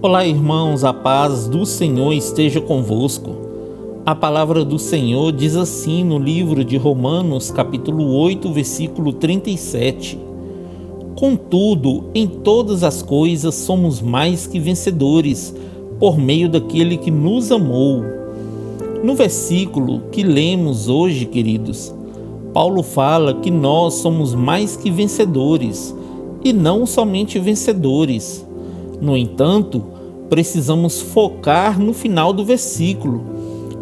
Olá, irmãos, a paz do Senhor esteja convosco. A palavra do Senhor diz assim no livro de Romanos, capítulo 8, versículo 37. Contudo, em todas as coisas somos mais que vencedores, por meio daquele que nos amou. No versículo que lemos hoje, queridos, Paulo fala que nós somos mais que vencedores, e não somente vencedores no entanto, precisamos focar no final do versículo,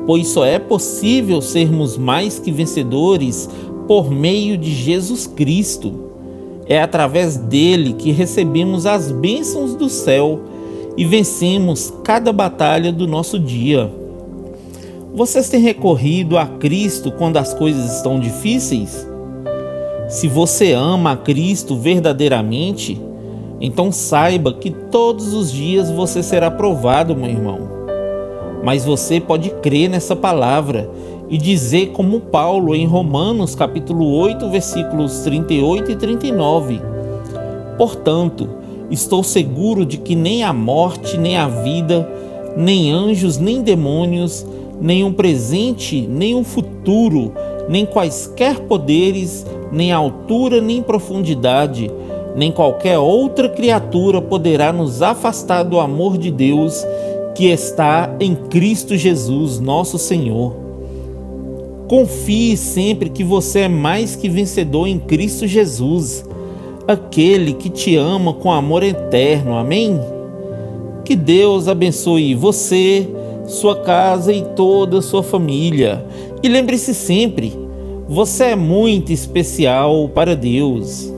pois só é possível sermos mais que vencedores por meio de Jesus Cristo. É através dele que recebemos as bênçãos do céu e vencemos cada batalha do nosso dia. Vocês têm recorrido a Cristo quando as coisas estão difíceis? Se você ama a Cristo verdadeiramente, então saiba que todos os dias você será provado, meu irmão. Mas você pode crer nessa palavra e dizer como Paulo em Romanos capítulo 8, versículos 38 e 39. Portanto, estou seguro de que nem a morte, nem a vida, nem anjos, nem demônios, nem um presente, nem um futuro, nem quaisquer poderes, nem altura, nem profundidade, nem qualquer outra criatura poderá nos afastar do amor de Deus que está em Cristo Jesus, nosso Senhor. Confie sempre que você é mais que vencedor em Cristo Jesus, aquele que te ama com amor eterno. Amém? Que Deus abençoe você, sua casa e toda a sua família. E lembre-se sempre, você é muito especial para Deus.